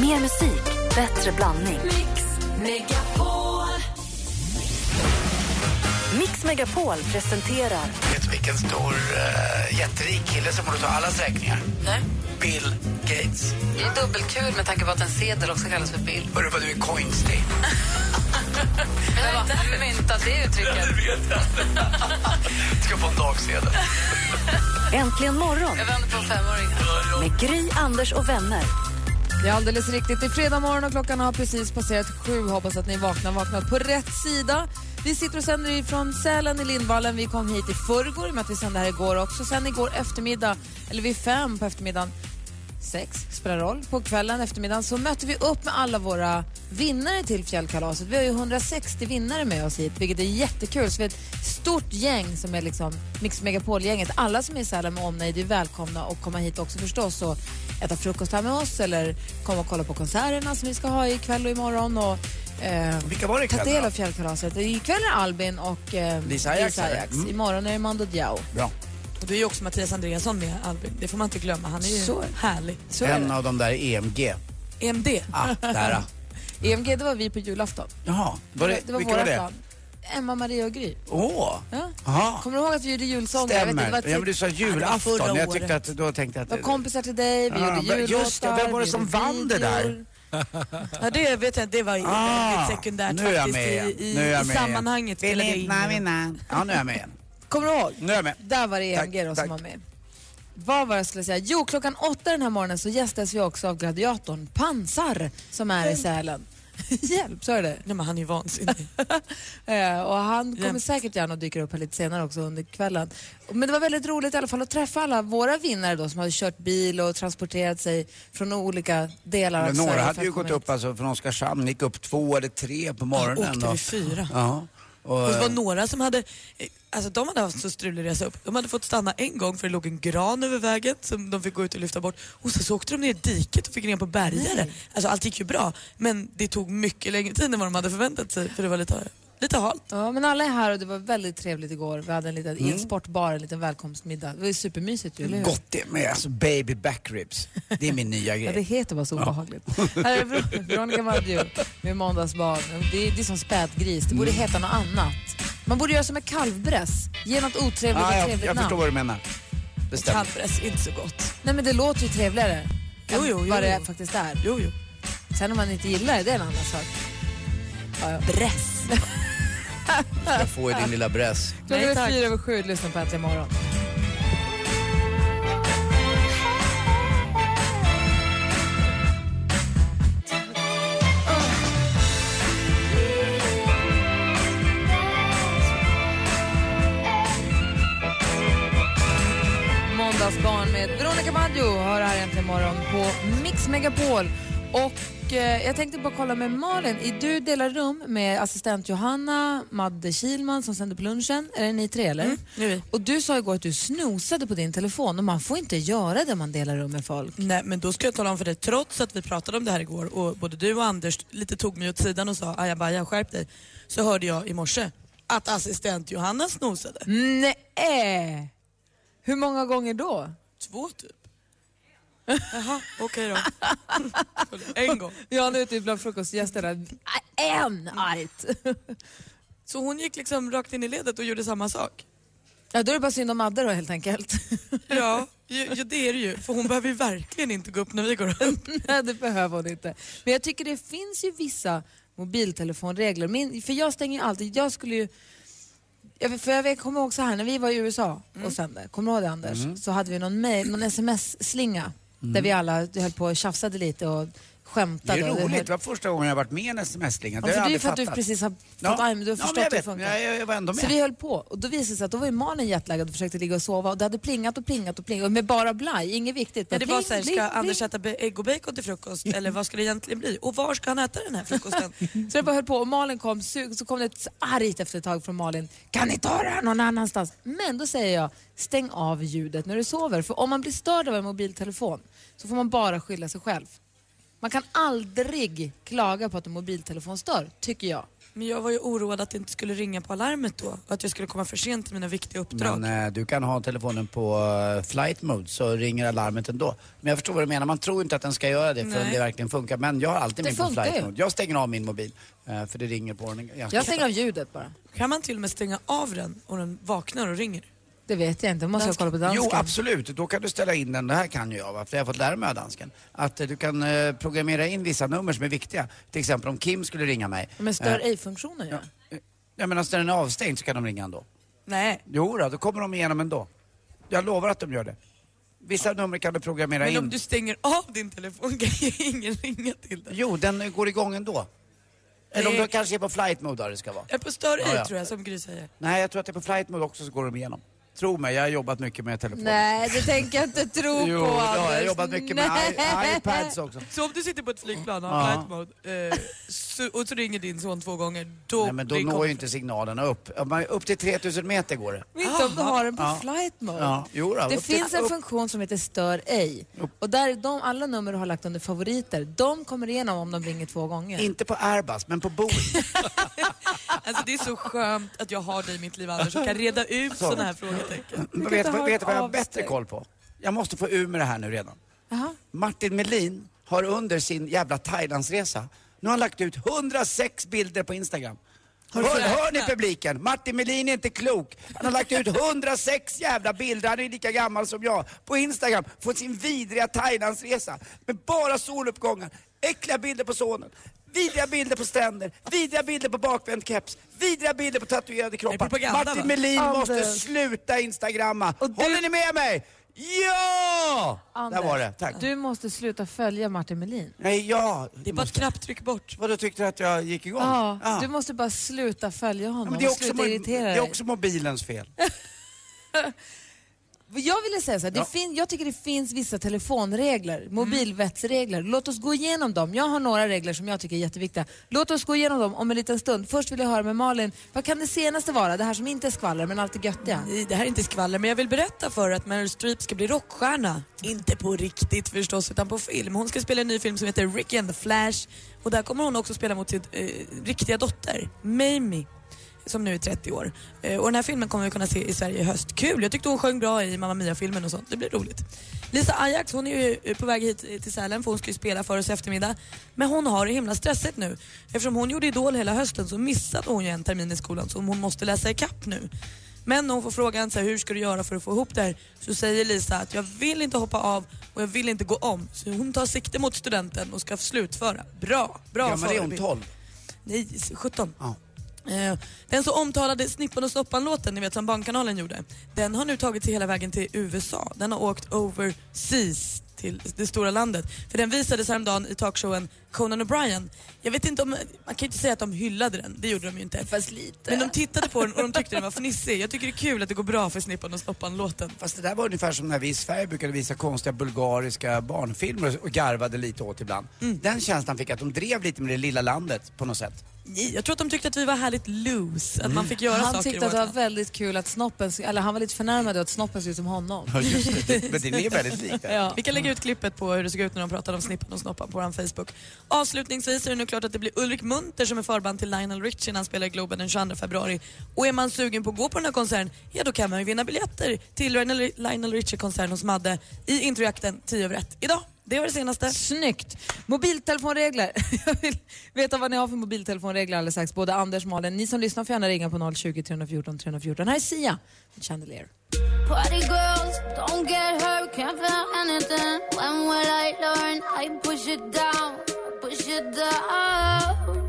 Mer musik, bättre blandning. Mix Megapol. Mix Megapol presenterar Vet du vilken stor, uh, jätterik kille som borde ta allas räkningar? Nej. Bill Gates. Det är dubbelkul med tanke på att en sedel också kallas för bill. Hörru vad du är coinstig. Vem har myntat det uttrycket? vet jag Ska få en dagsedel. Äntligen morgon Jag vänder på femåringar. med Gry, Anders och vänner. Det är alldeles riktigt. Det är fredag morgon och klockan har precis passerat sju. Hoppas att ni vaknar vaknat på rätt sida. Vi sitter och sänder från Sälen i Lindvallen. Vi kom hit i förrgår, i och med att vi sände här igår också. Sen igår eftermiddag, eller vid fem på eftermiddagen, sex, spelar roll, på kvällen, eftermiddagen, så mötte vi upp med alla våra vinnare till fjällkalaset. Vi har ju 160 vinnare med oss hit, vilket är jättekul. Så vi är ett stort gäng som är liksom Mix Megapol-gänget. Alla som är i Sälen med omnejd är välkomna att komma hit också förstås och äta frukost här med oss eller komma och kolla på konserterna som vi ska ha ikväll och imorgon. Och, eh, Vilka var det Ta ikväll del då? av fjällkalaset. Ikväll är Albin och eh, Lisa Ajax, eller? Mm. Imorgon är det Mando Diao. Bra. Och det är ju också Mattias Andreasson med Albin. Det får man inte glömma. Han är ju Så. härlig. Så En det. av de där EMG. EMD. Ah, där. EMG, det var vi på julafton. Jaha, var det, det var vilka våra var det? plan. Emma, Maria och Gry. Åh, Ja. Kommer du ihåg att vi gjorde julsånger? Jag vet inte, stämmer. det var, Ja, men du sa julafton. förra jag tyckte att, då tänkte jag att... det var kompisar till dig, vi Ja, gjorde jullåtar. just det, vem var det som vann det där? Ja, det vet jag det var Ah, sekundärt nu är jag faktiskt med. i, i, Nu är jag i med. sammanhanget. Vill det. vinna. Ja, nu är jag med igen. Kommer du ihåg? Nu är jag med. Där var det Tack, EMG då som tack. var med. Vad var det jag skulle säga? Jo, klockan åtta den här morgonen så gästas vi också av gladiatorn Pansar som är i Sälen. Hjälp, sa du det? Nej, men han är ju vansinnig. Eh, och han kommer Jämt. säkert gärna att dyka upp här lite senare också under kvällen. Men det var väldigt roligt i alla fall att träffa alla våra vinnare då som hade kört bil och transporterat sig från olika delar Men av några Sverige. hade för ju gått upp alltså från Oskarshamn, gick upp två eller tre på morgonen. åkte och- vi fyra. Ja. Och, Och det var några som hade, eh, alltså de hade haft så strulig resa upp. De hade fått stanna en gång för det låg en gran över vägen som de fick gå ut och lyfta bort. Och så, så åkte de ner i diket och fick ner på bärgare. Alltså allt gick ju bra men det tog mycket längre tid än vad de hade förväntat sig för det var lite, lite halt. Ja, men alla är här och det var väldigt trevligt igår. Vi hade en liten, en sportbar, en liten välkomstmiddag. Det var supermysigt ju, eller hur? Gott det med alltså baby backribs. Det är min nya Ja, det grej. heter bara så obehagligt. Här är Ver- Veronica Maggio med Måndagsbarn. Det är, det är som spädgris, det borde heta något annat. Man borde göra som med kalvbräss. Ge något otrevligt ett jag, trevligt jag namn. förstår vad du menar. Det stämmer. Kalvbräss, inte så gott. Nej men det låter ju trevligare Jo, jo, jo, vad det faktiskt är. Jo, jo. Sen om man inte gillar det, det är en annan sak. Ja, ja. Bräss. ska få i din lilla bräss. Klockan är fyra över sju, lyssna på Äntligen morgon. Maggio har här äntligen morgon på Mix Megapol. Och eh, jag tänkte bara kolla med Malin. I du delar rum med assistent Johanna, Madde Kilman som sänder på lunchen. Är det ni tre eller? det är vi. Och du sa igår att du snosade på din telefon och man får inte göra det man delar rum med folk. Nej men då ska jag tala om för dig, trots att vi pratade om det här igår och både du och Anders lite tog mig åt sidan och sa ajabaja skärp dig. Så hörde jag i morse att assistent Johanna snosade. Nej! Hur många gånger då? Två typ. Jaha, okej då. en gång. Ja, nu är ute bland frukostgästerna. En! Argt. Så hon gick liksom rakt in i ledet och gjorde samma sak. Ja, då är det bara synd om Madde då helt enkelt. Ja, ju, ju, det är det ju. För hon behöver ju verkligen inte gå upp när vi går upp. Nej, det behöver hon inte. Men jag tycker det finns ju vissa mobiltelefonregler. Min, för jag stänger ju alltid, jag skulle ju jag, för jag kommer ihåg så här, när vi var i USA och sände, kommer du ihåg det Anders? Så hade vi någon, mail, någon sms-slinga där vi alla höll på och tjafsade lite och det skämtade. är och roligt. Det var första gången jag varit med i en sms-slinga. Ja, Det har det är jag ju för att aldrig du fattat. precis har Ja. fått, ja. men du har Ja, förstått men jag hur det vet. funkar. Jag, jag, jag var ändå med. Så vi höll på och då visade det sig att då var ju Malin jetlaggad och försökte ligga och sova och det hade plingat och plingat och plingat och med bara blaj, inget viktigt. Ja, Bara det var pling, såhär, pling, ska pling. Anders äta ägg och bacon till frukost eller vad ska det egentligen bli? Och var ska han äta den här frukosten? Så jag bara höll på och Malin kom, så kom det ett argt efter ett tag från Malin. Kan ni ta det här någon annanstans? Men då säger jag, stäng av ljudet när du sover. För om man blir störd av en mobiltelefon så får man bara skylla sig själv. Man kan aldrig klaga på att en mobiltelefon stör, tycker jag. Men jag var ju oroad att det inte skulle ringa på alarmet då och att jag skulle komma för sent till mina viktiga uppdrag. Men eh, du kan ha telefonen på eh, flight mode så ringer alarmet ändå. Men jag förstår vad du menar, man tror inte att den ska göra det förrän Nej. det verkligen funkar. Men jag har alltid Det min på funkar flight ju. mode. Jag stänger av min mobil eh, för det ringer på den ganska Jag stänger av ljudet bara. Kan man till och med stänga av den och den vaknar och ringer? Det vet jag inte, det måste jag kolla på dansken. Jo, absolut. Då kan du ställa in den. Det här kan ju jag, va? för jag har fått lära mig av dansken. Att eh, du kan eh, programmera in vissa nummer som är viktiga. Till exempel om Kim skulle ringa mig. Men stör Eh, ej-funktionen ja. Jag menar, när den är avstängd så kan de ringa ändå. Nej. Jo då, då kommer de igenom ändå. Jag lovar att de gör det. Vissa nummer kan du programmera Men in. om du stänger av din telefon kan ju ingen ringa till dig. Jo, den går igång ändå. Eller om Nej. du kanske är på flight mode där det ska vara. Jag är på stör Ja, ja. tror jag som Gry säger. Nej, jag tror att det är på flight mode också så går de igenom. Tro mig, jag har jobbat mycket med telefonen. Nej, det tänker jag inte tro Jo, på har jag. har jobbat mycket med i- iPads också. Så om du sitter på ett flygplan och Ja. har flight mode eh, så, och så ringer din son två gånger, då Nej, men då blir når ju inte signalerna upp. Om man- Upp till 3000 meter går det. Inte om du har den på Ja. flight mode. Ja, jo då, det upp till- finns en upp. funktion som heter stör ej. Och där de, alla nummer du har lagt under favoriter, de kommer igenom om de ringer två gånger. Inte på Airbus, men på Boeing. Alltså det är så skönt att jag har dig i mitt liv Anders och kan reda ut Så. sådana här frågetecken. Men kan vet vet du vad jag har bättre koll på? Jag måste få ur med det här nu redan. Jaha. Martin Melin har under sin jävla Thailandsresa, nu har han lagt ut 106 bilder på Instagram. Hör, hör ni publiken? Martin Melin är inte klok. Han har lagt ut 106 jävla bilder, han är lika gammal som jag, på Instagram på sin vidriga Thailandsresa. Med bara soluppgångar, äckliga bilder på sonen. Vidriga bilder på stränder, vidriga bilder på bakvänd keps, vidriga bilder på tatuerade kroppar. Martin? Melin Anders. måste sluta instagramma. Och du- Håller ni med mig? Ja! Anders, Där var det, tack. Du måste sluta följa Martin Melin. Nej, ja. Det är bara ett knapptryck bort. Vadå, tyckte du att jag gick igång? Ja, Du måste bara sluta följa honom Ja, men det, är och också, sluta irritera det är dig. också mobilens fel. Jag ville säga så här, det fin- jag tycker det finns vissa telefonregler, mobilvettsregler. Låt oss gå igenom dem. Jag har några regler som jag tycker är jätteviktiga. Låt oss gå igenom dem om en liten stund. Först vill jag höra med Malin, vad kan det senaste vara? Det här som inte är skvaller men alltid göttiga. Nej, Det här är inte skvaller, men jag vill berätta för er att Meryl Streep ska bli rockstjärna. Inte på riktigt förstås, utan på film. Hon ska spela en ny film som heter Ricky and the Flash. Och där kommer hon också spela mot sin eh, riktiga dotter, Mamie. Som nu är 30 år. Eh, och den här filmen kommer vi kunna se i Sverige i höst. Kul! Jag tyckte hon sjöng bra i Mamma Mia-filmen och sånt. Det blir roligt. Lisa Ajax, hon är ju eh, på väg hit eh, till Sälen för hon ska ju spela för oss i eftermiddag. Men hon har det himla stressigt nu. Eftersom hon gjorde Idol hela hösten så missade hon ju en termin i skolan så hon måste läsa ikapp nu. Men när hon får frågan så här, hur ska du göra för att få ihop det här så säger Lisa att jag vill inte hoppa av och jag vill inte gå om. Så hon tar sikte mot studenten och ska slutföra. Bra, bra Ja, men det är hon förebild. 12. Nej, 17. Ja. Eh, Den så omtalade Snippan och Snoppan-låten, ni vet som Barnkanalen gjorde, den har nu tagit sig hela vägen till USA. Den har åkt overseas till det stora landet. För den visades häromdagen i talkshowen Conan O'Brien. Jag vet inte om, man kan ju inte säga att de hyllade den, det gjorde de ju inte. Fast lite. Men de tittade på den och de tyckte den var fnissig. Jag tycker det är kul att det går bra för Snippan och Snoppan-låten. Fast det där var ungefär som när vi i Sverige brukade visa konstiga bulgariska barnfilmer och garvade lite åt ibland. Mm. Den känslan fick jag att de drev lite med det lilla landet på något sätt. Nej, Jag tror att de tyckte att vi var härligt loose, att man fick göra Han saker i tyckte att det var väldigt kul att snoppen, eller han var lite förnärmad att snoppen ser ut som honom. Ja, just det. Men det är väldigt likt. det. Ja. Vi kan lägga ut klippet på hur det såg ut när de pratade om Snippan och Snoppan på vår Facebook. Avslutningsvis är det nu klart att det blir Ulrik Munter som är förband till Lionel Richie när han spelar i Globen den 22 februari. Och är man sugen på att gå på den här konserten, ja då kan man ju vinna biljetter till Lionel, Lionel Richie-konserten hos Madde i introjakten 10 över 1 idag. Det var det senaste. Snyggt! Mobiltelefonregler. Jag vill veta vad ni har för mobiltelefonregler alldeles strax. Både Anders och Malin. Ni som lyssnar får gärna ringa på 020 314 314. Här är Sia med Chandelier. Party girls, don't get hurt, can't feel anything. When will I learn? I push it down, push it down.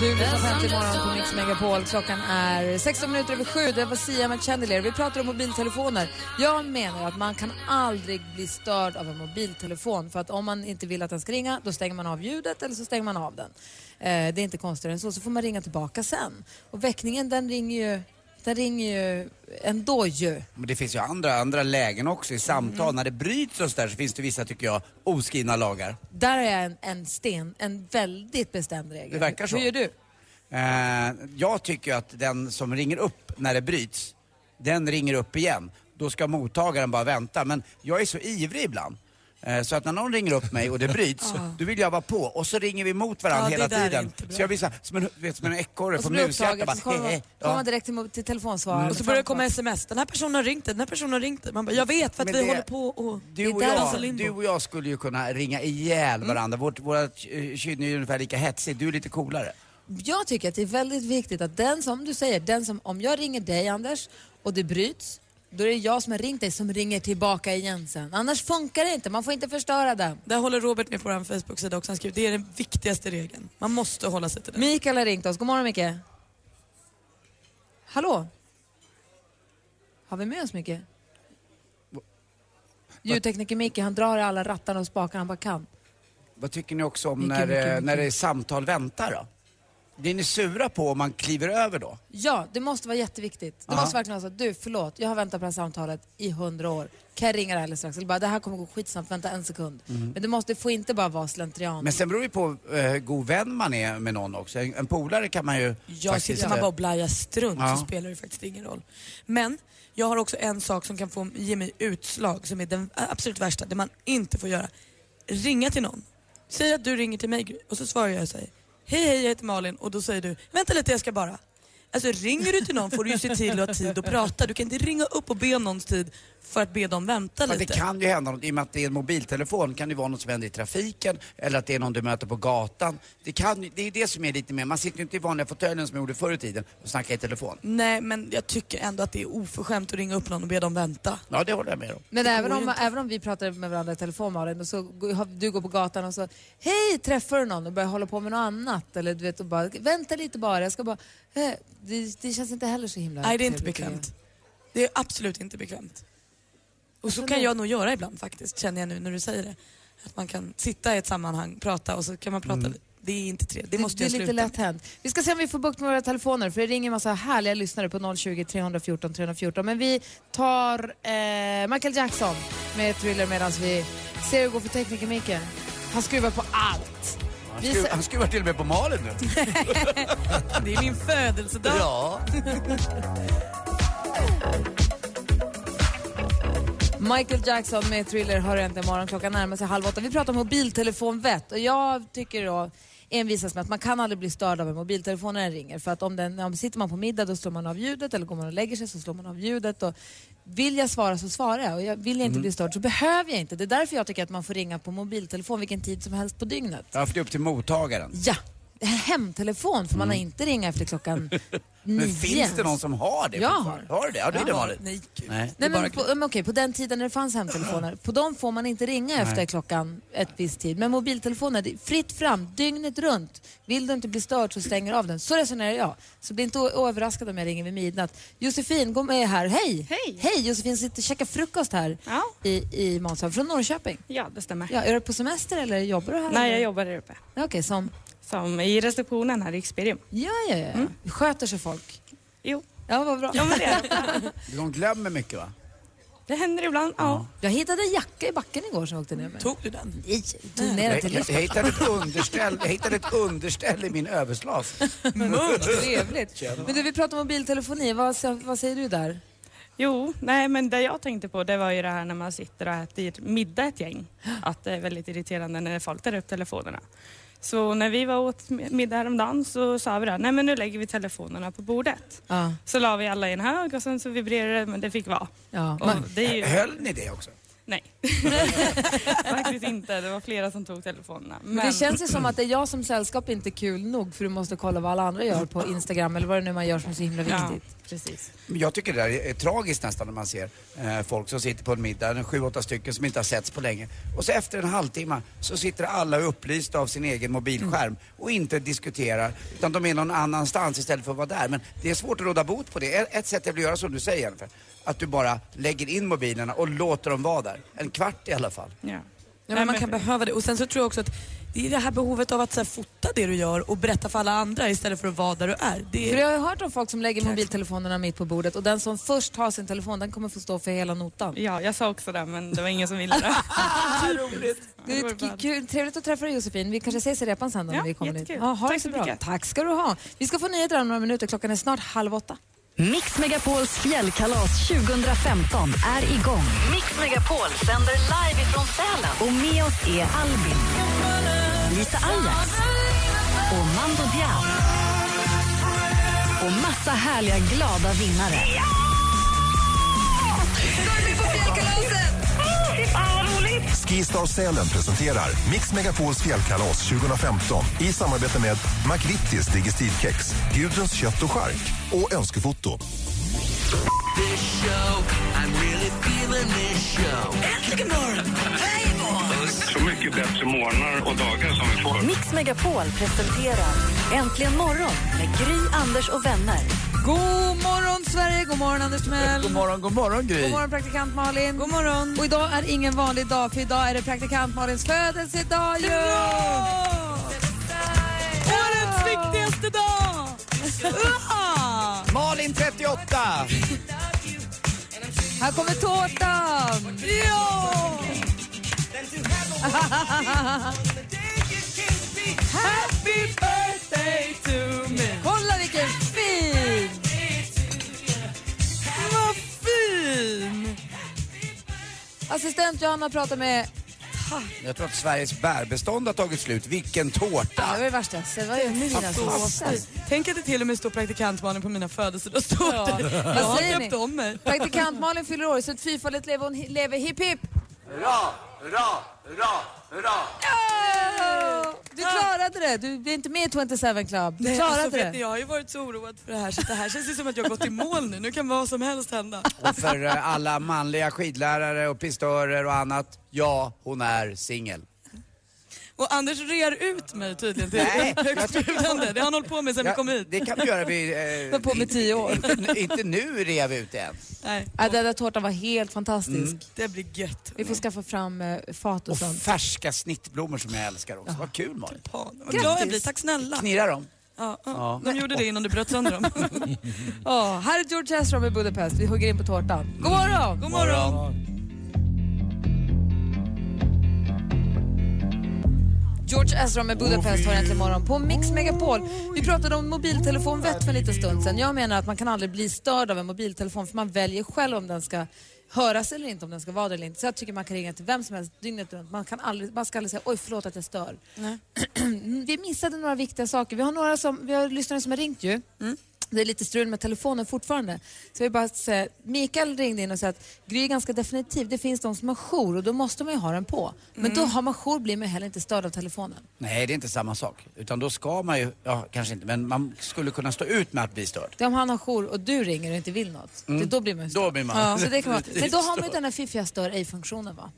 Du lyssnar på Äntligen morgon på Mix Megapol. Klockan är 16 minuter över sju. Det var Sia med Chandelier. Vi pratar om mobiltelefoner. Jag menar att man kan aldrig bli störd av en mobiltelefon. För att om man inte vill att den ska ringa, då stänger man av ljudet eller så stänger man av den. Eh, det är inte konstigare än så. Så får man ringa tillbaka sen. Och väckningen den ringer ju, den ringer ju ändå ju. Men det finns ju andra, andra lägen också i samtal. Mm. När det bryts och så där så finns det vissa, tycker jag, oskrivna lagar. Där är jag en, en sten, en väldigt bestämd regel. Det verkar så. Hur gör du? Eh, jag tycker att den som ringer upp när det bryts, den ringer upp igen. Då ska mottagaren bara vänta. Men jag är så ivrig ibland. Eh, Så att när någon ringer upp mig och det bryts, då vill jag vara på. Och så ringer vi mot varandra Ja, hela tiden. Så jag blir så här, som en, vet, som en ekorre Och så på mushjärta. upptaget, så kommer Bara, man ja. direkt till, till telefonsvararen. Och så börjar det komma sms. Den här personen har ringt dig, den här personen har ringt dig. Man bara, jag vet för att Men vi det- håller på och... Du och, det är där jag, alltså du och jag skulle ju kunna ringa ihjäl varandra. Vårt, vårt eh, kynne är ju ungefär lika hetsigt. Du är lite coolare. Jag tycker att det är väldigt viktigt att den som du säger, den som, om jag ringer dig Anders och det bryts, då är det jag som har ringt dig som ringer tillbaka igen sen. Annars funkar det inte, man får inte förstöra den. Där håller Robert med på vår Facebook-sida också. Han skriver det är den viktigaste regeln. Man måste hålla sig till den. Mikael har ringt oss. God morgon Micke. Hallå? Har vi med oss Micke? Ljudtekniker Micke, han drar i alla rattarna och spakarna han bara kan. Vad tycker ni också om Mycket, när, mycket, eh, mycket. när det är samtal väntar då? Blir ni sura på om man kliver över då? Ja, det måste vara jätteviktigt. Det måste verkligen vara så. Du, förlåt, jag har väntat på det här samtalet i hundra år. Kan jag ringa dig alldeles strax? Eller bara, det här kommer gå skitsnabbt, vänta en sekund. Men det, måste, det får inte bara vara slentrian. Mm. Men sen beror det på eh, hur god vän man är med någon också. En, en polare kan man ju Ja, faktiskt... sitter man eh, bara och blajar strunt Ja. så spelar det faktiskt ingen roll. Men jag har också en sak som kan få ge mig utslag som är den absolut värsta, det man inte får göra. Ringa till någon. Säg att du ringer till mig och så svarar jag och säger Hej hej jag heter Malin och då säger du Vänta lite jag ska bara. Alltså ringer du till någon får du ju se till att ha tid att prata. Du kan inte ringa upp och be om någons tid för att be dem vänta det lite. kan ju hända något, i och med att det är en mobiltelefon kan det vara något som händer i trafiken eller att det är någon du möter på gatan. Det, kan, ju- det är det som är lite mer, man sitter ju inte i vanliga fåtöljen som man gjorde förr i tiden och snackar i telefon. Nej men jag tycker ändå att det är oförskämt att ringa upp någon och be dem vänta. Ja, det håller jag med om. Men Det även om, även om vi pratar med varandra i telefon Malin, och så går- har- du går på gatan och så Hej, träffar du någon och börjar hålla på med något annat? Eller du vet, och bara, vänta lite bara, jag ska bara... Eh, det, det känns inte heller så himla Nej, det är inte bekvämt. Det är absolut inte bekvämt. Och så kan är- jag nog göra ibland faktiskt, känner jag nu när du säger det. Att man kan sitta i ett sammanhang, prata och så kan man prata lite. Det är inte trevligt. Det måste det är jag lite sluta lätt hänt. Vi ska se om vi får bukt med våra telefoner för det ringer en massa härliga lyssnare på 020 314 314. Men vi tar eh, Michael Jackson med Thriller medan vi ser hur det går för tekniker Micke. Han skruvar på allt. Han, skruv, han skruvar till och med på Malin nu. Det är min födelsedag. Ja. Michael Jackson med Thriller hör äntligen morgon. Klockan närmar sig halv åtta. Vi pratar om mobiltelefonvett och jag tycker då envisas med att man kan aldrig bli störd av en mobiltelefon när den ringer. För att om, den, om sitter man på middag då slår man av ljudet eller går man och lägger sig så slår man av ljudet. Och vill jag svara så svarar jag och jag vill jag inte bli störd så behöver jag inte. Det är därför jag tycker att man får ringa på mobiltelefon vilken tid som helst på dygnet. ja, för det är upp till mottagaren. Ja, hemtelefon får man inte ringa efter klockan nio. Men finns det någon som har det? Jag fortfarande? Har du det? Ja, det är det Malin. Nej, gud. Nej. Nej, men på, men okej, på den tiden när det fanns hemtelefoner, på dem får man inte ringa efter klockan ett visst tid. Men mobiltelefoner, det är fritt fram, dygnet runt. Vill du inte bli störd så stänger du av den. Så resonerar jag. Så bli inte överraskad om jag ringer vid midnatt. Josefin, gå med här. Hej! Hej. Hej! Josefin sitter och käkar frukost här Ja. i, i Månsson, från Norrköping. Ja, det stämmer. Ja, är du på semester eller jobbar du här? Nej, jag jobbar där uppe. Okej, som... Som i receptionen här i Experium. Ja, ja, ja. Sköter sig folk? Jo, Ja, vad bra. ja men det är det. De glömmer mycket va? Det händer ibland, ja. Jag hittade en jacka i backen igår som jag åkte ner med. Tog du den? Nej, tog ner den Jag, till jag, jag, hittade ett underställ, jag hittade ett underställ i min överslas. Trevligt. Men du, vi pratar om mobiltelefoni. Vad, vad säger du där? Jo, nej men det jag tänkte på det var ju det här när man sitter och äter middag ett gäng. Att det är väldigt irriterande när folk tar upp telefonerna. Så när vi var åt middag häromdagen så sa vi det, nej men nu lägger vi telefonerna på bordet. Ja, Så la vi alla i en hög och sen så vibrerade det men det fick vara. ja. Och Man, det är ju... Höll ni det också? Nej. Faktiskt inte, det var flera som tog telefonerna. men det känns ju som att det är jag som sällskap inte är kul nog för du måste kolla vad alla andra gör på Instagram eller vad det nu man gör som är så himla Ja, viktigt. Precis. Jag tycker det där är, tragiskt nästan när man ser eh, folk som sitter på en middag, en sju, åtta stycken som inte har setts på länge. Och så efter en halvtimme så sitter alla upplysta av sin egen mobilskärm och inte diskuterar utan de är någon annanstans istället för att vara där. Men det är svårt att råda bot på det. Ett, sätt är att göra som du säger Jennifer. Att du bara lägger in mobilerna och låter dem vara där. En kvart i alla fall. Ja. Ja, men man kan behöva det. Och sen så tror jag också att det är det här behovet av att så här, fota det du gör och berätta för alla andra istället för att vara där du är. Det För är jag har ju hört om folk som lägger mobiltelefonerna mitt på bordet och den som först har sin telefon den kommer få stå för hela notan. Ja, jag sa också det men det var ingen som ville det. Det är kul, trevligt att träffa dig Josefin. Vi kanske ses i repan sen då Ja, när vi kommer dit. jättekul. Ja, ha det Tack så så bra. mycket. Tack ska du ha. Vi ska få nyheter om några minuter. Klockan är snart halv åtta. Mix Megapols fjällkalas 2015 är igång. Mix Megapol sänder live ifrån Sälen. Och med oss är Albin, Lisa Ajax och Mando Diao. Och massa härliga glada vinnare. Skistar Sälen presenterar Mix Megapols fjällkalas 2015 i samarbete med McVittys Digestivkex, Gudruns kött och chark och Önskefoto. Så mycket bättre morgnar och dagar som vi får. Mix Megapol presenterar Äntligen morgon med Gry, Anders och vänner. God morgon, Sverige! God morgon, Anders Timell. God morgon, god morgon Gry. God morgon, praktikant Malin. God morgon. Och idag är ingen vanlig dag, för idag är det praktikant Malins födelsedag ju! Årets viktigaste dag! Malin 38! Här kommer tårtan! Ja! Happy birthday to me! Kolla vilken fin! Vad fin! Assistent Johanna pratar med... Jag tror att Sveriges bärbestånd har tagit slut. Vilken Ja, tårta! det var det värsta. Det var ju den finaste tårtan. Tänk att det till och med står praktikantmannen på mina födelsedagstårtor. Jag Vad har döpt om mig. Praktikant Malin fyller år, så ett fyrfaldigt lever hon lever hipp hipp! Hurra, hurra, hurra, hurra! Du klarade det! Du är inte med i 27 Club. Du Nej, klarade alltså, vet ni, det. jag har ju varit så oroad för det här så det här känns ju som att jag har gått i mål nu. Nu kan vad som helst hända. Och för eh, alla manliga skidlärare och pistörer och annat, ja, hon är singel. Och Anders rer ut mig tydligen till Nej, högstbjudande. Det har han hållit på med sen vi kom hit. det kan vi göra vid... Eh, var på med tio år. Inte, inte nu rev vi ut än. Nej, Ja, den där tårtan var helt fantastisk. Mm. det blir gött. Vi får skaffa fram eh, fat och Och sånt. färska snittblommor som jag älskar också. Vad kul Malin. Vad glad jag blir. Tack snälla. Knirrar de? Ja, ja. De gjorde det innan du bröt sönder dem. Åh, här är George Ezra i Budapest. Vi hugger in på tårtan. God morgon! God morgon. George Ezra med Budapest har äntligen morgon på Mix Megapol. Vi pratade om mobiltelefonvett för en liten stund sedan. Jag menar att man kan aldrig bli störd av en mobiltelefon för man väljer själv om den ska höras eller inte, om den ska vara det eller inte. Så jag tycker man kan ringa till vem som helst dygnet runt. Man, kan aldrig, man ska aldrig säga oj förlåt att jag stör. Vi missade några viktiga saker. Vi har några som, vi har lyssnare som har ringt ju. Det är lite strul med telefonen fortfarande. Så jag vill bara säga, Mikael ringde in och sa att Gry är ganska definitiv. Det finns de som har jour och då måste man ju ha den på. Men då har man jour blir man heller inte störd av telefonen. Nej, det är inte samma sak. Utan då ska man ju, ja kanske inte, men man skulle kunna stå ut med att bli störd. Det är om han har jour och du ringer och inte vill något. Det, då blir man ju störd. Då blir man Ja, så det kan vara. Men då har man ju den här fiffiga stör ej-funktionen va?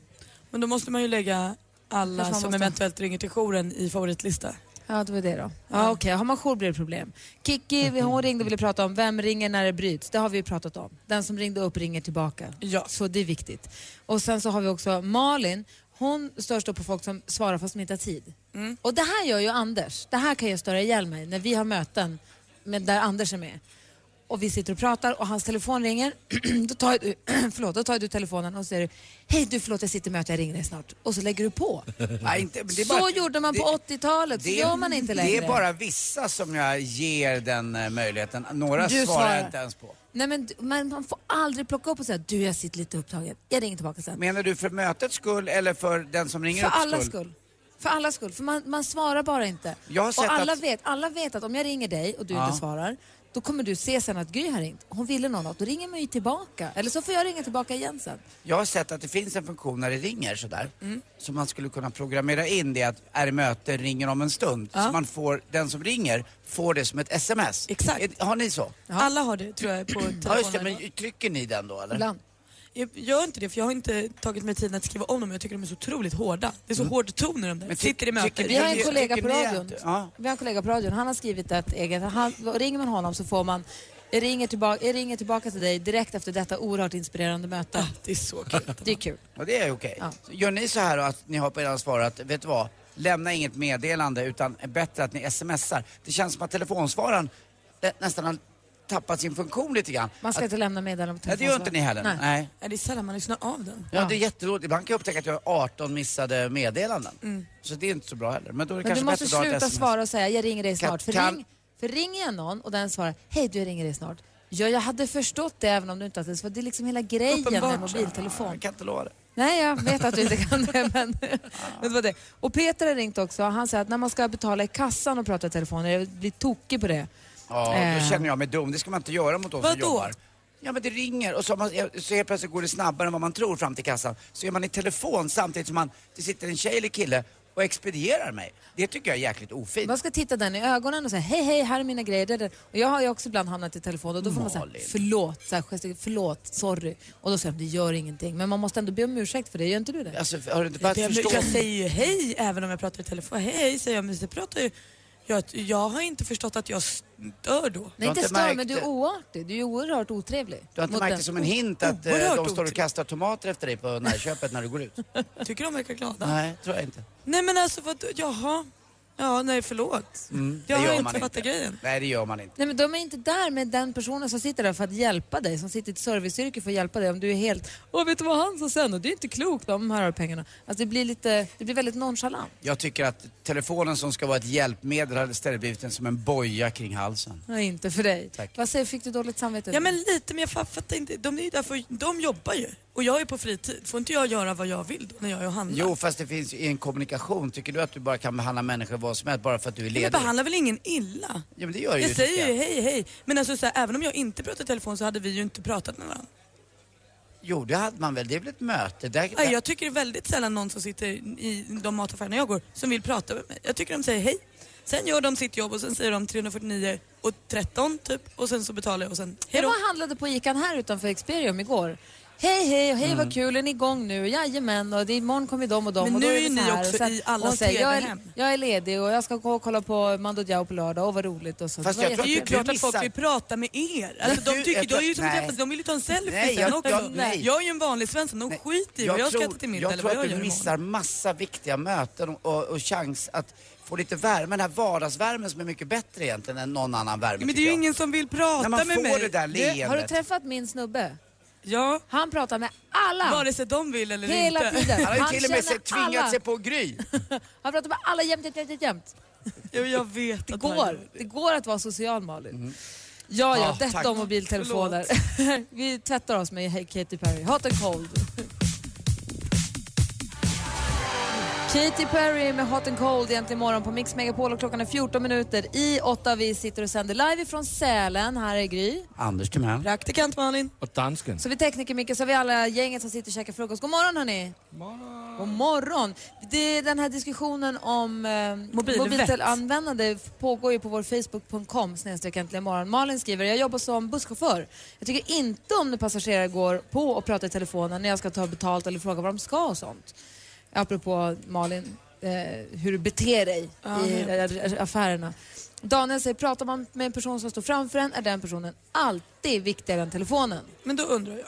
Men då måste man ju lägga alla man som måste. eventuellt ringer till jouren i favoritlista. Ja, det var det då. Ja, Okej, har man jour blir det problem. Kiki, hon ringde och ville prata om vem ringer när det bryts. Det har vi ju pratat om. Den som ringde upp ringer tillbaka. Ja. Så det är viktigt. Och sen så har vi också Malin. Hon störs då på folk som svarar fast de inte har tid. Och det här gör ju Anders. Det här kan jag störa ihjäl mig när vi har möten med, där Anders är med. Och vi sitter och pratar och hans telefon ringer. då, tar du, förlåt, då tar du telefonen och säger Hej du förlåt jag sitter i möte, jag ringer dig snart. Och så lägger du på. Nej, inte, det är Så bara- gjorde man på 80-talet, så det- gör man inte längre. Det är bara vissa som jag ger den eh, möjligheten. Några Du svarar jag inte ens på. Nej men man, man får aldrig plocka upp och säga du jag sitter lite upptagen, jag ringer tillbaka sen. Menar du för mötets skull eller för den som ringer För upp allas skull. För allas skull, för man, man svarar bara inte. Jag har och alla, att- vet, alla vet att om jag ringer dig och du Ja. inte svarar, då kommer du se sen att Gry har ringt. Hon ville något, då ringer man ju tillbaka. Eller så får jag ringa tillbaka igen sen. Jag har sett att det finns en funktion när det ringer sådär. Mm. Så man skulle kunna programmera in det att är i möte, ringer om en stund. Så man får, den som ringer får det som ett sms. Exakt. Har ni så? Alla har det tror jag på telefonen. Ja just det, men trycker ni den då eller? Ibland. Jag gör inte det för jag har inte tagit mig tiden att skriva om dem. Jag tycker de är så otroligt hårda. Det är så hård ton i dem där. Mm. Men Sitter i möte. tycker Vi har en kollega på radion. ja. Vi har en kollega på radion. Han har skrivit ett eget. Han, ringer man honom så får man jag ringer, tillbaka, jag ringer tillbaka till dig direkt efter detta oerhört inspirerande möte. Ah, det är så kul. Det är kul. Och det är okej. Ja. Så Gör ni så här då, att ni har på era svar att, vet du vad? Lämna inget meddelande utan är bättre att ni smsar. Det känns som att telefonsvararen eh, nästan har tappat sin funktion lite grann. Man ska att, inte lämna meddelanden på ja, det gör inte ni heller. Nej. Nej. Nej, det är sällan man lyssnar av den. Ja, det är jätteroligt. Ibland kan jag upptäcka att jag har 18 missade meddelanden. Så det är inte så bra heller. Men då är det Men du kanske måste dra ett sluta svara och säga jag ringer dig Kan- snart. För, kan- ring, för ringer jag någon och den svarar hej du jag ringer dig snart. Ja, jag hade förstått det även om du inte hade det. Det är liksom hela grejen Uppenbart. med mobiltelefon. Jag kan inte lova det. Nej, jag vet att du inte kan det. Men, men det var det. Och Peter har ringt också. Han säger att när man ska betala i kassan och prata i telefon, jag blir tokig på det. Ja, Eh. då känner jag mig dum. Det ska man inte göra mot oss som Vadå? jobbar. Ja men det ringer och så, har man, så helt plötsligt går det snabbare än vad man tror fram till kassan. Så är man i telefon samtidigt som man, det sitter en tjej eller kille och expedierar mig. Det tycker jag är jäkligt ofint. Man ska titta den i ögonen och säga hej, hej, här är mina grejer. Och jag har ju också ibland hamnat i telefon och då får man säga Malin. förlåt, så här, förlåt, sorry. Och då säger de det gör ingenting. Men man måste ändå be om ursäkt för det, gör inte du det? Alltså, har du inte börjat Jag, förstå? jag säger ju hej även om jag pratar i telefon. Hej, hej säger jag, men jag pratar ju... Jag, jag har inte förstått att jag stör då. Nej, inte stör, men du är oartig. Du är oerhört otrevlig. Du har inte märkt det som en hint att eh, de står och otrevligt. kastar tomater efter dig på närköpet när du går ut? Tycker de verkar glada? Nej, tror jag inte. Nej men alltså vad, jaha. Ja, nej förlåt. Mm, jag det har inte fattat grejen. Nej, det gör man inte. Nej men de är inte där med den personen som sitter där för att hjälpa dig, som sitter i ett serviceyrke för att hjälpa dig. Om du är helt, åh vet du vad han sa sen? Och det är inte klokt, de här har pengarna. Alltså det blir lite, det blir väldigt nonchalant. Jag tycker att telefonen som ska vara ett hjälpmedel har istället blivit en som en boja kring halsen. Nej, inte för dig. Tack. Vad säger, fick du dåligt samvete? Ja men lite, men jag fa- fattar inte. De är ju där för, de jobbar ju. Och jag är på fritid. Får inte jag göra vad jag vill då när jag är och handlar? Jo, fast det finns ju en kommunikation. Tycker du att du bara kan behandla människor vad som helst bara för att du är Men ledig? jag behandlar väl ingen illa? Ja, men det gör Jag ju, säger ju hej hej. Men alltså så här, även om jag inte pratar i telefon så hade vi ju inte pratat med varandra. Jo, det hade man väl. Det är väl ett möte? Där, Nej, jag tycker det är väldigt sällan någon som sitter i de mataffärerna jag går som vill prata med mig. Jag tycker de säger hej. Sen gör de sitt jobb och sen säger de 349 och 13 typ och sen så betalar jag och sen hej Jag var handlade på Ican här utanför Experium igår. Hej hej och hej Mm. vad kul, är ni igång nu? Jajamän och det är, imorgon kommer de och de Men och nu då är så ni här. också i alla säger, jag, är, jag är ledig och jag ska gå och kolla på Mando Diao på lördag och vad roligt och så. Fast Det jag tror Det är ju klart att folk vill prata med er. Alltså, de, Du, tycker, jag de, är ju tror- som nej. träffas, de vill ju ta en selfie Nej, sen jag- också. jag- nej. Jag är ju en vanlig svensson, de skiter i vad jag ska äta till middag jag tror att jag du missar massa viktiga möten och, och, chans att få lite värme. Den här vardagsvärmen som är mycket bättre egentligen än någon annan värme men det är ju jag. ingen som vill prata När man med får mig. det där Du, har du leendet. träffat min snubbe? Ja, Han pratar med alla. vare sig de vill eller Hela inte. tiden. Han har ju till och med känner se- tvingat alla. sig på Gry. Han pratar med alla jämt, jämt, jämt, jämt. Ja, jag vet Det att går. gör Det går att vara social Malin. Ja, ja, Ja, detta tack. om mobiltelefoner. Vi tvättar oss med Katy Perry. Hot and cold. Katy Perry med Hot and Cold egentligen imorgon på Mix Megapol och klockan är 14 minuter i åtta. Vi sitter och sänder live ifrån Sälen. Här är Gry. Anders Timell. Praktikant Malin. Och dansken. Så vi tekniker Micke, så vi alla gänget som sitter och käkar frukost. God morgon hörni! morgon. God morgon! Det är den här diskussionen om eh, Mobilvett. mobilteleanvändande pågår ju på vår facebook.com snedstreck äntligen morgon. Malin skriver, jag jobbar som busschaufför. Jag tycker inte om när passagerare går på och pratar i telefonen när jag ska ta betalt eller fråga vad de ska och sånt. Apropå Malin, eh, hur du beter dig i eh, affärerna. Daniel säger, pratar man med en person som står framför en är den personen alltid viktigare än telefonen. Men då undrar jag.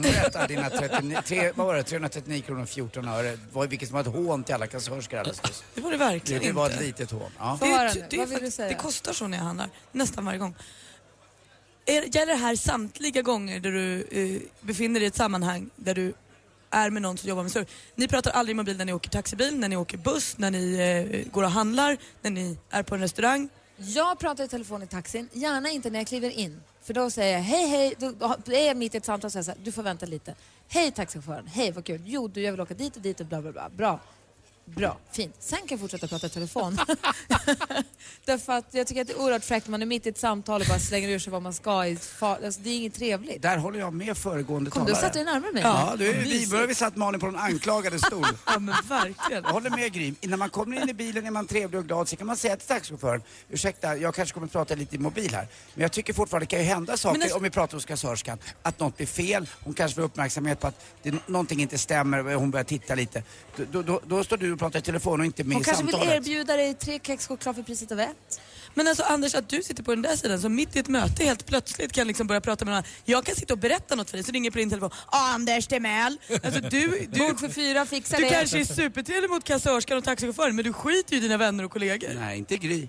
Nu rättar dina 39, tre, vad var det, 339 kronor och 14 öre, var- vilket var ett hån till alla kassörskor alldeles nyss. Det var det Det, verkligen det var ett litet hån. Ja. Det, det, är Vad vill du säga? det kostar så när jag handlar, nästan varje gång. Är, gäller det här samtliga gånger där du eh, befinner dig i ett sammanhang där du är med någon som jobbar med service? Ni pratar aldrig i mobil när ni åker taxibil, när ni åker buss, när ni eh, går och handlar, när ni är på en restaurang. Jag pratar i telefon i taxin, gärna inte när jag kliver in. För då säger jag hej hej, då är jag mitt i ett samtal och säger så här, du får vänta lite. Hej taxichauffören, hej vad kul. Jo du jag vill åka dit och dit och bla bla bla. Bra. Bra, fint. Sen kan jag fortsätta prata i telefon. Därför att jag tycker att det är oerhört fräckt när man är mitt i ett samtal och bara slänger ur sig vad man ska. I alltså, det är inget trevligt. Där håller jag med föregående Kom du talare. sätter dig närmare mig? Ja, du, vi börjar satt Malin på den anklagade stol. Ja men verkligen. Jag håller med Gry. När man kommer in i bilen är man trevlig och glad. Så kan man säga till taxichauffören, ursäkta, jag kanske kommer att prata lite i mobil här. Men jag tycker fortfarande det kan ju hända saker, alltså- om vi pratar hos kassörskan, att något blir fel. Hon kanske får uppmärksamhet på att det, någonting inte stämmer, hon börjar titta lite. Då, då, då står du och pratar i telefon och inte med Hon i kanske vill samtalet. erbjuda dig tre kex choklad för priset av ett. Men alltså Anders, att du sitter på den där sidan som mitt i ett möte helt plötsligt kan liksom börja prata med någon annan. Jag kan sitta och berätta något för dig så ringer på din telefon. Anders Timell. Alltså du, du, Bord för fyra, fixa du det. kanske är supertrevlig mot kassörskan och taxichauffören men du skiter ju i dina vänner och kollegor. Nej, inte Gry.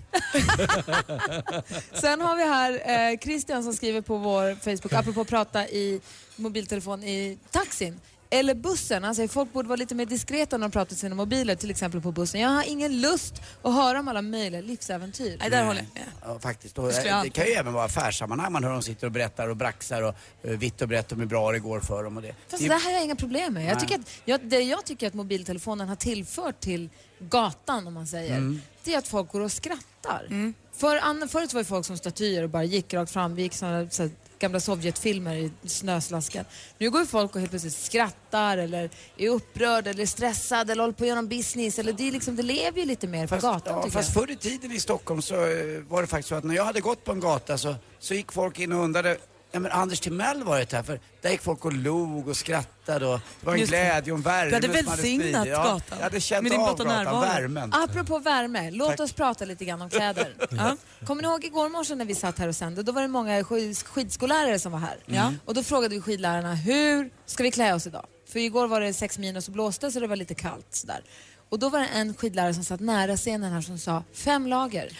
Sen har vi här eh, Christian som skriver på vår Facebook, apropå att prata i mobiltelefon i taxin. Eller bussen. Alltså, folk borde vara lite mer diskreta när de pratar i sina mobiler, till exempel på bussen. Jag har ingen lust att höra om alla möjliga livsäventyr. Nej, där håller jag med. Ja, faktiskt. Och, skulle eh, jag det kan ju även vara affärssammanhang man hör dem sitter och berättar och braxar och uh, vitt och brett om hur bra det går för dem och det. Fast det det här har jag inga problem med. Jag tycker att, jag, det jag tycker att mobiltelefonen har tillfört till gatan, om man säger, Mm. det är att folk går och skrattar. För, an, förut var det folk som statyer och bara gick rakt fram. Vi gick såna, så gamla Sovjetfilmer i snöslasken. Nu går folk och helt plötsligt skrattar eller är upprörd eller stressad eller håller på att göra någon business. Eller det, är liksom, det lever ju lite mer på Fast, gatan ja, tycker fast jag. förr i tiden i Stockholm så eh, var det faktiskt så att när jag hade gått på en gata så, så gick folk in och undrade Ja men Anders Timell var det här för där gick folk och log och skrattade och det var en Just glädje och en värme Du hade välsignat ja, gatan Jag hade känt med din av gatan, närvaro. värmen. Apropå värme, låt Tack. oss prata lite grann om kläder. ja. Kommer ni ihåg igår morse när vi satt här och sände? Då var det många sk- skidskollärare som var här. Ja. Och då frågade vi skidlärarna, hur ska vi klä oss idag? För igår var det sex minus och blåste så det var lite kallt. Sådär. Och då var det en skidlärare som satt nära scenen här som sa, fem lager.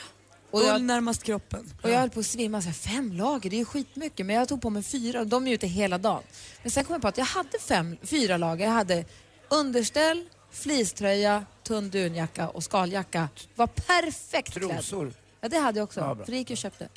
Och Ull jag, närmast kroppen. och jag höll på att svimma, så här, fem lager, det är ju skitmycket. Men jag tog på mig fyra och de är ute hela dagen. Men sen kom jag på att jag hade fem, fyra lager. Jag hade underställ, fleecetröja, tunn dunjacka och skaljacka. Var perfekt klädd. Ja, det hade jag också. Ja, bra. för det gick jag och köpte.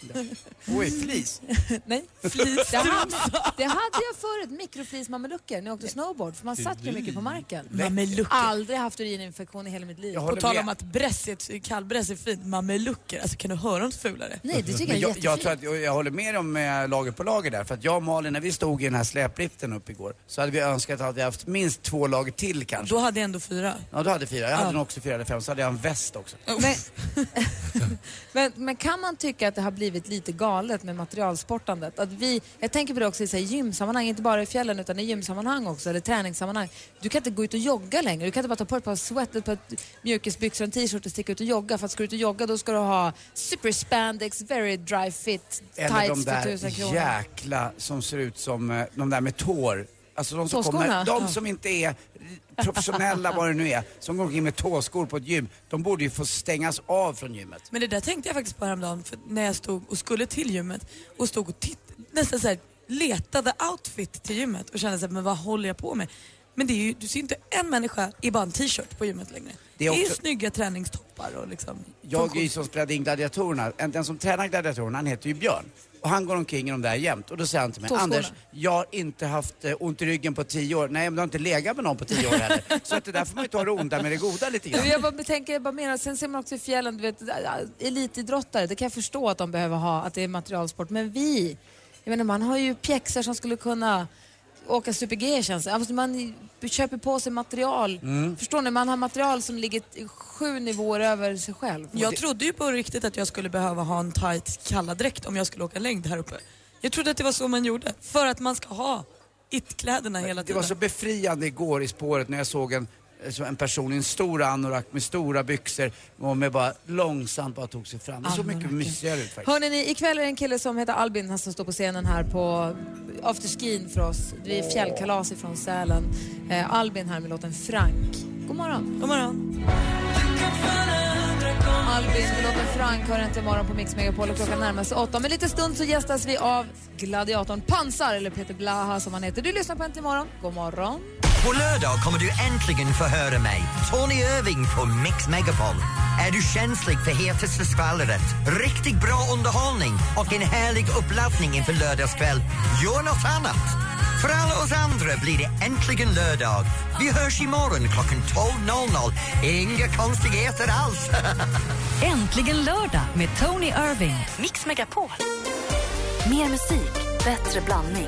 Oj, flis. Nej, flis. Det hade, det hade jag förut, mikroflismamelucker när jag åkte snowboard. För man satt ju mycket på marken. Mamelucker. Aldrig haft urininfektion i hela mitt liv. På tal om att bress är fint, mamelucker, alltså kan du höra något fulare? Nej, det tycker jag är jag, jättefint. jag, tror att, jag, jag håller med om eh, lager på lager där. För att jag och Malin, när vi stod i den här släpliften upp igår, så hade vi önskat att vi haft minst två lager till kanske. Då hade jag ändå fyra. Ja, du hade fyra. Jag hade Ja. nog också fyra eller fem. Så hade jag en väst också. Men, men, men kan man tycka att det har blivit lite galet med materialsportandet? Att vi, jag tänker på det också i så här, gymsammanhang, inte bara i fjällen utan i gymsammanhang också, eller träningssammanhang. Du kan inte gå ut och jogga längre. Du kan inte bara ta på dig ett par sweat, ett par mjukisbyxor och en t-shirt och sticka ut och jogga. För att ska du ut och jogga då ska du ha super spandex, very dry fit, Eller tights de för där tusen kronor. jäkla som ser ut som eh, de där med tår. Alltså de som, Tåskorna? kommer, de som inte är professionella vad det nu är, som går omkring med tåskor på ett gym, de borde ju få stängas av från gymmet. Men det där tänkte jag faktiskt på häromdagen för när jag stod och skulle till gymmet och stod och titt, nästan så här, letade outfit till gymmet och kände så här, men vad håller jag på med? Men det är ju, du ser inte en människa i bara en t-shirt på gymmet längre. Det Det är är, också- snygga träningstoppar och liksom Jag är ju som spelade in gladiatorerna, en- den som tränar gladiatorerna han heter ju Björn. Och han går omkring i de där jämt. Och då säger han till mig, Tåskorna. Anders, jag har inte haft eh, ont i ryggen på tio år. Nej, men du har inte legat med någon på tio år heller. Så att det där får man ju ta det onda med det goda lite grann. Jag bara tänker, jag bara menar, sen ser man också i fjällen, du vet, elitidrottare, det kan jag förstå att de behöver ha, att det är materialsport. Men vi, jag menar man har ju pjäxor som skulle kunna åka super-G känns det. Alltså man köper på sig material. Mm. Förstår ni? Man har material som ligger sju nivåer över sig själv. Jag trodde ju på riktigt att jag skulle behöva ha en tight kalladräkt om jag skulle åka längd här uppe. Jag trodde att det var så man gjorde. För att man ska ha it-kläderna hela Det tiden. var så befriande igår i spåret när jag såg en, så en person i en stor anorak med stora byxor och med bara långsamt bara tog sig fram. Det såg mycket mysigare ut faktiskt. Hörrni, ni, ikväll är det en kille som heter Albin han som står på scenen här på afterskin för oss. Det är fjällkalas ifrån Sälen. Eh, Albin här med låten Frank. God morgon. God morgon. Albin med låten Frank hör inte imorgon på Mix Megapol och klockan närmar sig åtta. Om en liten stund så gästas vi av gladiatorn Pansar, eller Peter Blaha som han heter. Du lyssnar på Äntligen morgon. God morgon. På lördag kommer du äntligen få höra mig, Tony Irving på Mix Megapol. Är du känslig för hetaste skvallret, riktigt bra underhållning och en härlig uppladdning inför lördagskväll? Gör något annat! För alla oss andra blir det äntligen lördag. Vi hörs imorgon klockan 12.00. Inga konstigheter alls. Äntligen lördag med Tony Irving. Mix Megapol. Mer musik, bättre blandning.